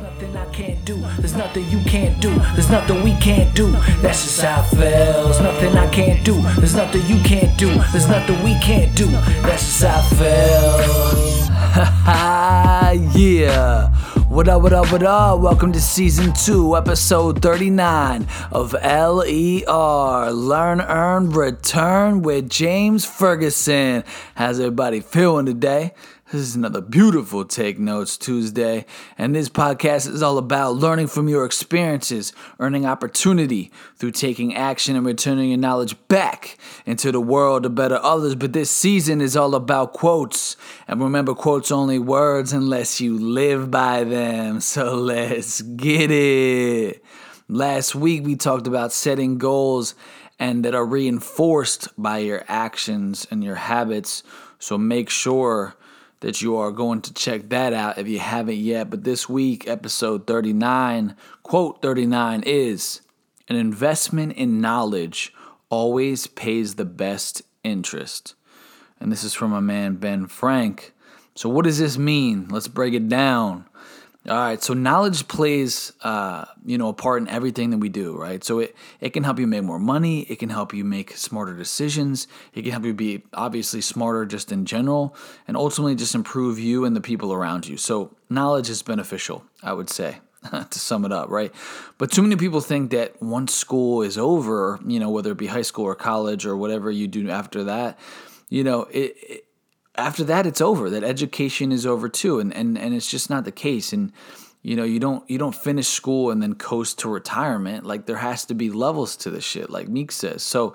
Nothing I can't do. There's nothing you can't do. There's nothing we can't do. That's just how it feels. Nothing I can't do. There's nothing you can't do. There's nothing we can't do. That's just how it feels. Ha yeah. What up, what up, what up? Welcome to season two, episode 39 of LER Learn, Earn, Return with James Ferguson. How's everybody feeling today? This is another beautiful Take Notes Tuesday, and this podcast is all about learning from your experiences, earning opportunity through taking action and returning your knowledge back into the world to better others. But this season is all about quotes, and remember, quotes only words unless you live by them. So let's get it. Last week we talked about setting goals and that are reinforced by your actions and your habits. So make sure that you are going to check that out if you haven't yet. But this week, episode 39, quote 39 is an investment in knowledge always pays the best interest. And this is from a man, Ben Frank. So, what does this mean? Let's break it down. All right, so knowledge plays, uh, you know, a part in everything that we do, right? So it it can help you make more money. It can help you make smarter decisions. It can help you be obviously smarter just in general, and ultimately just improve you and the people around you. So knowledge is beneficial, I would say, to sum it up, right? But too many people think that once school is over, you know, whether it be high school or college or whatever you do after that, you know, it, it after that it's over. That education is over too and, and and it's just not the case. And you know you don't you don't finish school and then coast to retirement. Like there has to be levels to this shit like Meek says. So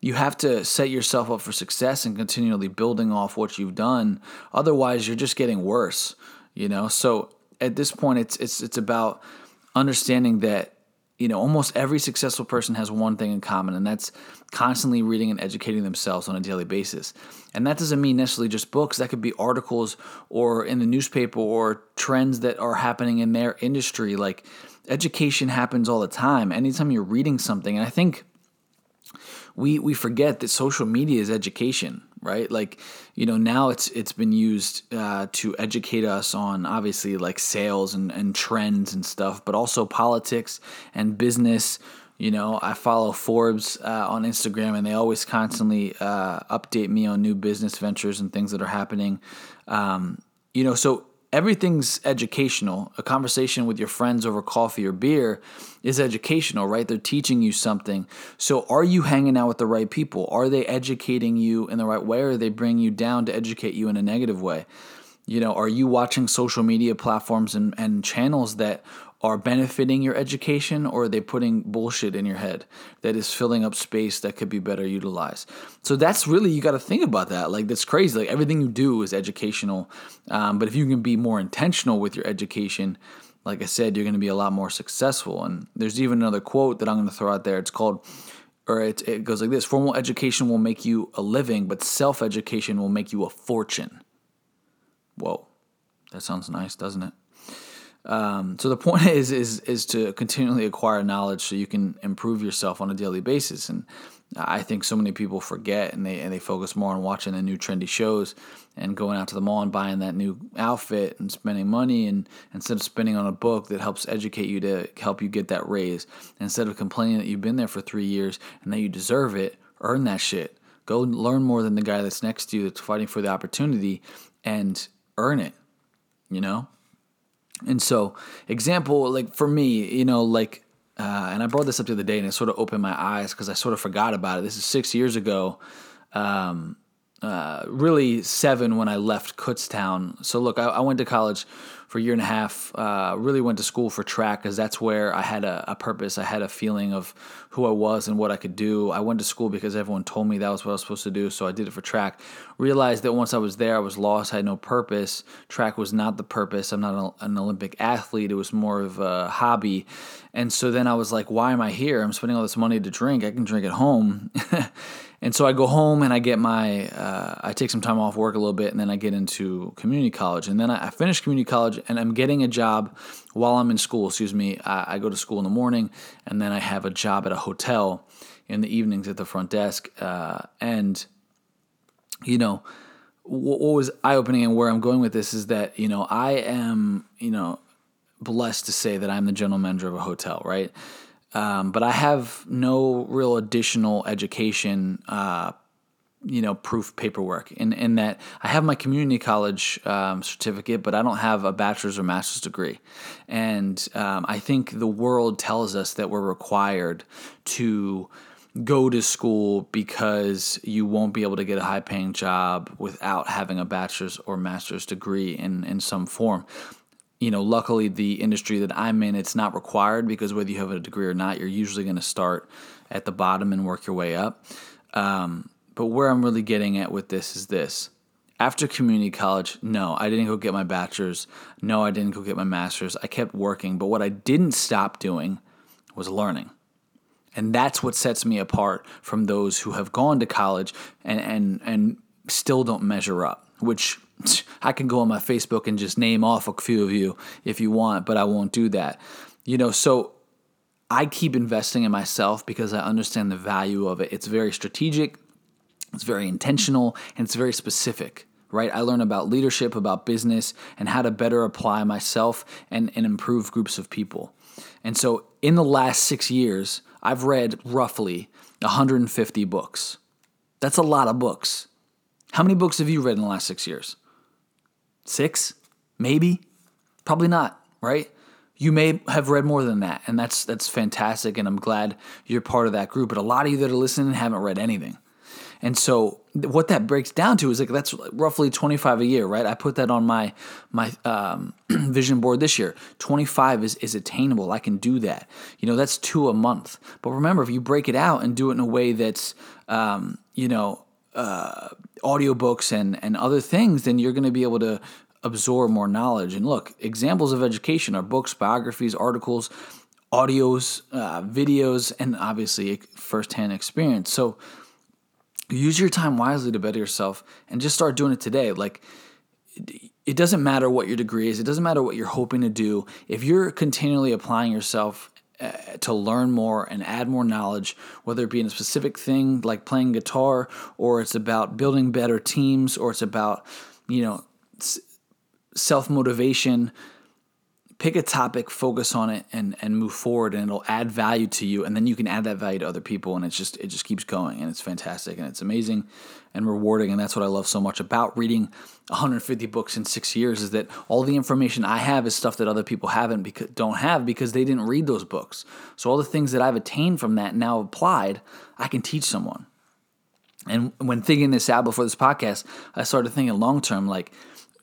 you have to set yourself up for success and continually building off what you've done. Otherwise you're just getting worse you know? So at this point it's it's it's about understanding that you know, almost every successful person has one thing in common, and that's constantly reading and educating themselves on a daily basis. And that doesn't mean necessarily just books, that could be articles or in the newspaper or trends that are happening in their industry. Like education happens all the time. Anytime you're reading something, and I think we we forget that social media is education, right? Like, you know, now it's it's been used uh, to educate us on obviously like sales and, and trends and stuff, but also politics and business. You know, I follow Forbes uh, on Instagram, and they always constantly uh, update me on new business ventures and things that are happening. Um, you know, so everything's educational. A conversation with your friends over coffee or beer is educational, right? They're teaching you something. So, are you hanging out with the right people? Are they educating you in the right way, or are they bringing you down to educate you in a negative way? You know, are you watching social media platforms and, and channels that are benefiting your education or are they putting bullshit in your head that is filling up space that could be better utilized? So that's really you got to think about that. Like that's crazy. Like everything you do is educational. Um, but if you can be more intentional with your education like i said you're going to be a lot more successful. And there's even another quote that i'm going to throw out there. It's called or it, it goes like this formal education will make you a living but self-education will make you a fortune whoa that sounds nice doesn't it um, so the point is is is to continually acquire knowledge so you can improve yourself on a daily basis. And I think so many people forget and they and they focus more on watching the new trendy shows and going out to the mall and buying that new outfit and spending money and instead of spending on a book that helps educate you to help you get that raise. Instead of complaining that you've been there for three years and that you deserve it, earn that shit. Go learn more than the guy that's next to you that's fighting for the opportunity and earn it. You know? And so, example, like for me, you know, like, uh, and I brought this up the other day and it sort of opened my eyes because I sort of forgot about it. This is six years ago. Um, uh, really seven when I left Kutztown. So look, I, I, went to college for a year and a half. Uh, really went to school for track because that's where I had a, a, purpose. I had a feeling of who I was and what I could do. I went to school because everyone told me that was what I was supposed to do. So I did it for track. Realized that once I was there, I was lost. I had no purpose. Track was not the purpose. I'm not an Olympic athlete. It was more of a hobby. And so then I was like, why am I here? I'm spending all this money to drink. I can drink at home. And so I go home and I get my, uh, I take some time off work a little bit and then I get into community college. And then I, I finish community college and I'm getting a job while I'm in school. Excuse me. I, I, go to school in the morning and then I have a job at a hotel in the evenings at the front desk. Uh, and, you know, what, what was eye opening and where I'm going with this is that, you know, I am, you know, blessed to say that I'm the general manager of a hotel, right? Um, but I have no real additional education, uh, you know, proof paperwork in, in that I have my community college um, certificate, but I don't have a bachelor's or master's degree. And um, I think the world tells us that we're required to go to school because you won't be able to get a high paying job without having a bachelor's or master's degree in, in some form. You know, luckily, the industry that I'm in, it's not required because whether you have a degree or not, you're usually going to start at the bottom and work your way up. Um, but where I'm really getting at with this is this. After community college, no, I didn't go get my bachelor's. No, I didn't go get my master's. I kept working. But what I didn't stop doing was learning. And that's what sets me apart from those who have gone to college and, and, and still don't measure up, which I can go on my Facebook and just name off a few of you if you want, but I won't do that. You know, so I keep investing in myself because I understand the value of it. It's very strategic, it's very intentional, and it's very specific right? I learn about leadership, about business, and how to better apply myself and, and improve groups of people. And so in the last six years, I've read roughly 150 books. That's a lot of books. How many books have you read in the last six years? Six? Maybe? Probably not, right? You may have read more than that, and that's that's fantastic, and I'm glad you're part of that group. But a lot of you that are listening haven't read anything. And so what that breaks down to is like that's roughly 25 a year, right? I put that on my my um, vision board this year. 25 is is attainable. I can do that. You know, that's two a month. But remember, if you break it out and do it in a way that's um, you know uh, audiobooks and and other things, then you're going to be able to absorb more knowledge. And look, examples of education are books, biographies, articles, audios, uh, videos, and obviously firsthand experience. So use your time wisely to better yourself and just start doing it today. Like, it doesn't matter what your degree is, it doesn't matter what you're hoping to do. If you're continually applying yourself Uh, to learn more and add more knowledge, whether it be in a specific thing like playing guitar, or it's about building better teams, or it's about, you know, self motivation, pick a topic, focus on it, and and move forward, and it'll add value to you, and then you can add that value to other people, and it's just it just keeps going, and it's fantastic, and it's amazing, and rewarding, and that's what I love so much about reading 150 books in six years is that all the information I have is stuff that other people haven't because don't have because they didn't read those books. So all the things that I've attained from that now applied, I can teach someone. And when thinking this out before this podcast, I started thinking long term, like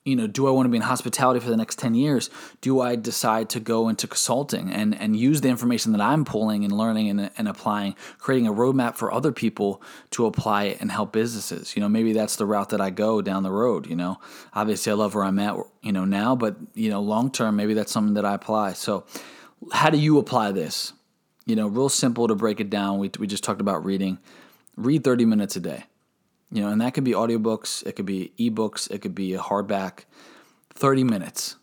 you know, do I want to be in hospitality for the next 10 years? Do I decide to go into consulting and, and use the information that I'm pulling and learning and, and applying, creating a roadmap for other people to apply it and help businesses? You know, maybe that's the route that I go down the road, you know. Obviously, I love where I'm at, you know, now, but, you know, long term, maybe that's something that I apply. So, how do you apply this? You know, real simple to break it down. We, we just talked about reading. Read 30 minutes a day. You know, and that could be audiobooks, it could be ebooks, it could be a hardback. 30 minutes.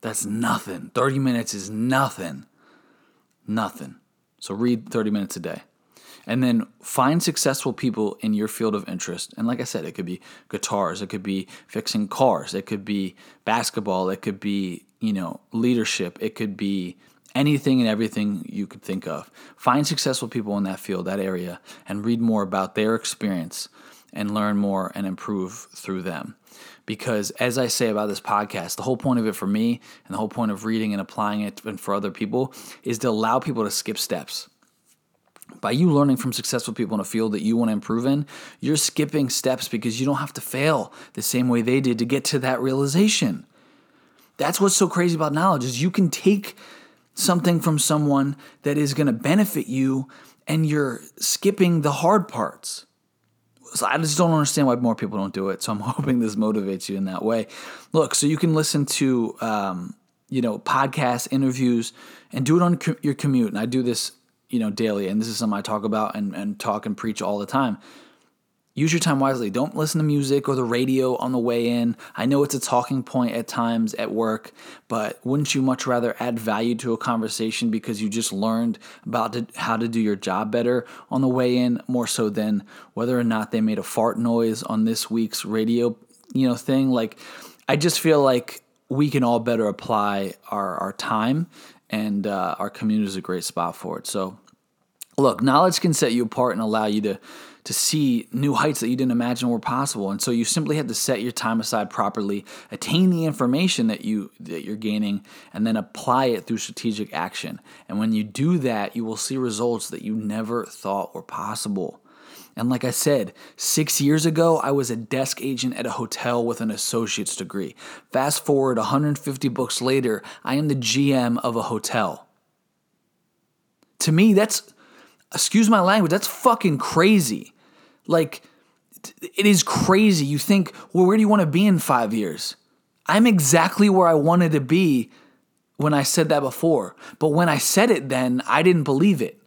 That's nothing. 30 minutes is nothing. Nothing. So read 30 minutes a day. And then find successful people in your field of interest. And like I said, it could be guitars, it could be fixing cars, it could be basketball, it could be, you know, leadership, it could be anything and everything you could think of. Find successful people in that field, that area, and read more about their experience and learn more and improve through them. Because as I say about this podcast, the whole point of it for me and the whole point of reading and applying it and for other people is to allow people to skip steps. By you learning from successful people in a field that you want to improve in, you're skipping steps because you don't have to fail the same way they did to get to that realization. That's what's so crazy about knowledge is you can take something from someone that is going to benefit you and you're skipping the hard parts so I just don't understand why more people don't do it. So I'm hoping this motivates you in that way. Look, so you can listen to um, you know podcasts, interviews, and do it on your commute. And I do this you know daily, and this is something I talk about and, and talk and preach all the time. Use your time wisely. Don't listen to music or the radio on the way in. I know it's a talking point at times at work, but wouldn't you much rather add value to a conversation because you just learned about how to do your job better on the way in more so than whether or not they made a fart noise on this week's radio, you know, thing? Like I just feel like we can all better apply our, our time, and uh, our community is a great spot for it. So, look, knowledge can set you apart and allow you to to see new heights that you didn't imagine were possible. And so you simply have to set your time aside properly, attain the information that you that you're gaining, and then apply it through strategic action. And when you do that, you will see results that you never thought were possible. And like I said, six years ago, I was a desk agent at a hotel with an associate's degree. Fast forward 150 books later, I am the GM of a hotel. To me, that's, excuse my language, that's fucking crazy. Like, it is crazy. You think, well, where do you want to be in five years? I'm exactly where I wanted to be when I said that before. But when I said it then, I didn't believe it.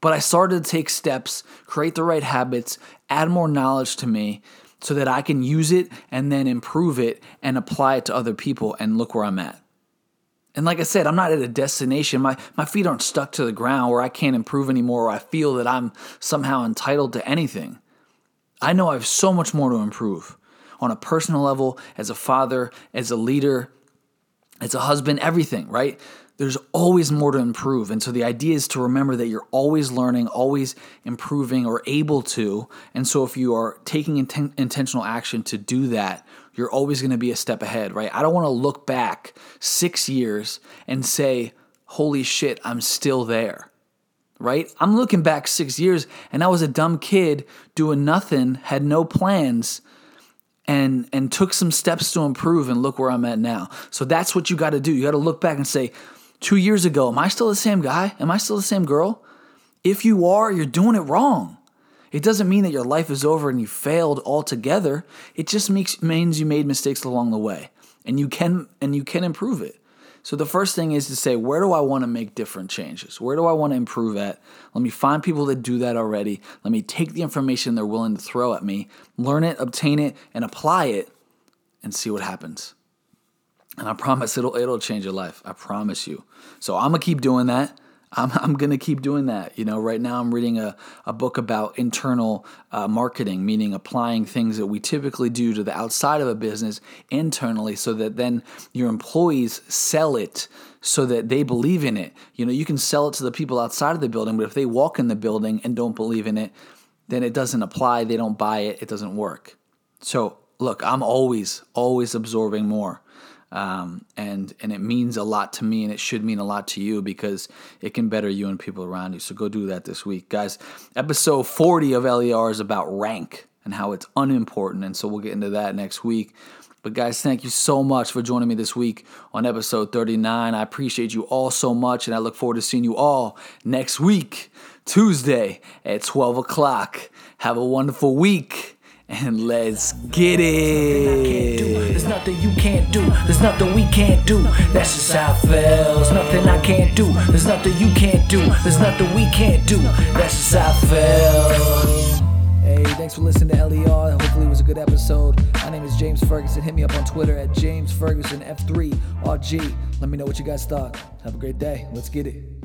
But I started to take steps, create the right habits, add more knowledge to me so that I can use it and then improve it and apply it to other people and look where I'm at. And like I said, I'm not at a destination. My, my feet aren't stuck to the ground where I can't improve anymore or I feel that I'm somehow entitled to anything. I know I have so much more to improve on a personal level, as a father, as a leader, as a husband, everything, right? there's always more to improve. And so the idea is to remember that you're always learning, always improving, or able to. And so if you are taking inten- intentional action to do that, you're always going to be a step ahead, right? I don't want to look back six years and say, holy shit, I'm still there, right? I'm looking back six years and I was a dumb kid doing nothing, had no plans and and took some steps to improve and look where I'm at now. So that's what you got to do. You got to look back and say, two years ago, am I still the same guy? Am I still the same girl? If you are, you're doing it wrong. It doesn't mean that your life is over and you failed altogether. It just makes, means you made mistakes along the way, and you can and you can improve it. So the first thing is to say, where do I want to make different changes? Where do I want to improve at? Let me find people that do that already. Let me take the information they're willing to throw at me, learn it, obtain it, and apply it, and see what happens. And I promise it'll it'll change your life. I promise you. So I'm gonna keep doing that. I'm, I'm going to keep doing that. You know, right now I'm reading a, a book about internal uh, marketing, meaning applying things that we typically do to the outside of a business internally so that then your employees sell it so that they believe in it. You know, you can sell it to the people outside of the building, but if they walk in the building and don't believe in it, then it doesn't apply. They don't buy it. It doesn't work. So, look, I'm always, always absorbing more. Um, and and it means a lot to me, and it should mean a lot to you because it can better you and people around you. So go do that this week, guys. Episode 40 of LER is about rank and how it's unimportant, and so we'll get into that next week. But guys, thank you so much for joining me this week on episode 39. I appreciate you all so much, and I look forward to seeing you all next week, Tuesday at 12 o'clock. Have a wonderful week and let's get it. Nothing you can't do. There's nothing we can't do. That's just how it feels. Nothing I can't do. There's nothing you can't do. There's nothing we can't do. That's just how it feels. Hey, thanks for listening to LER. Hopefully, it was a good episode. My name is James Ferguson. Hit me up on Twitter at James Ferguson F3RG. Let me know what you guys thought. Have a great day. Let's get it.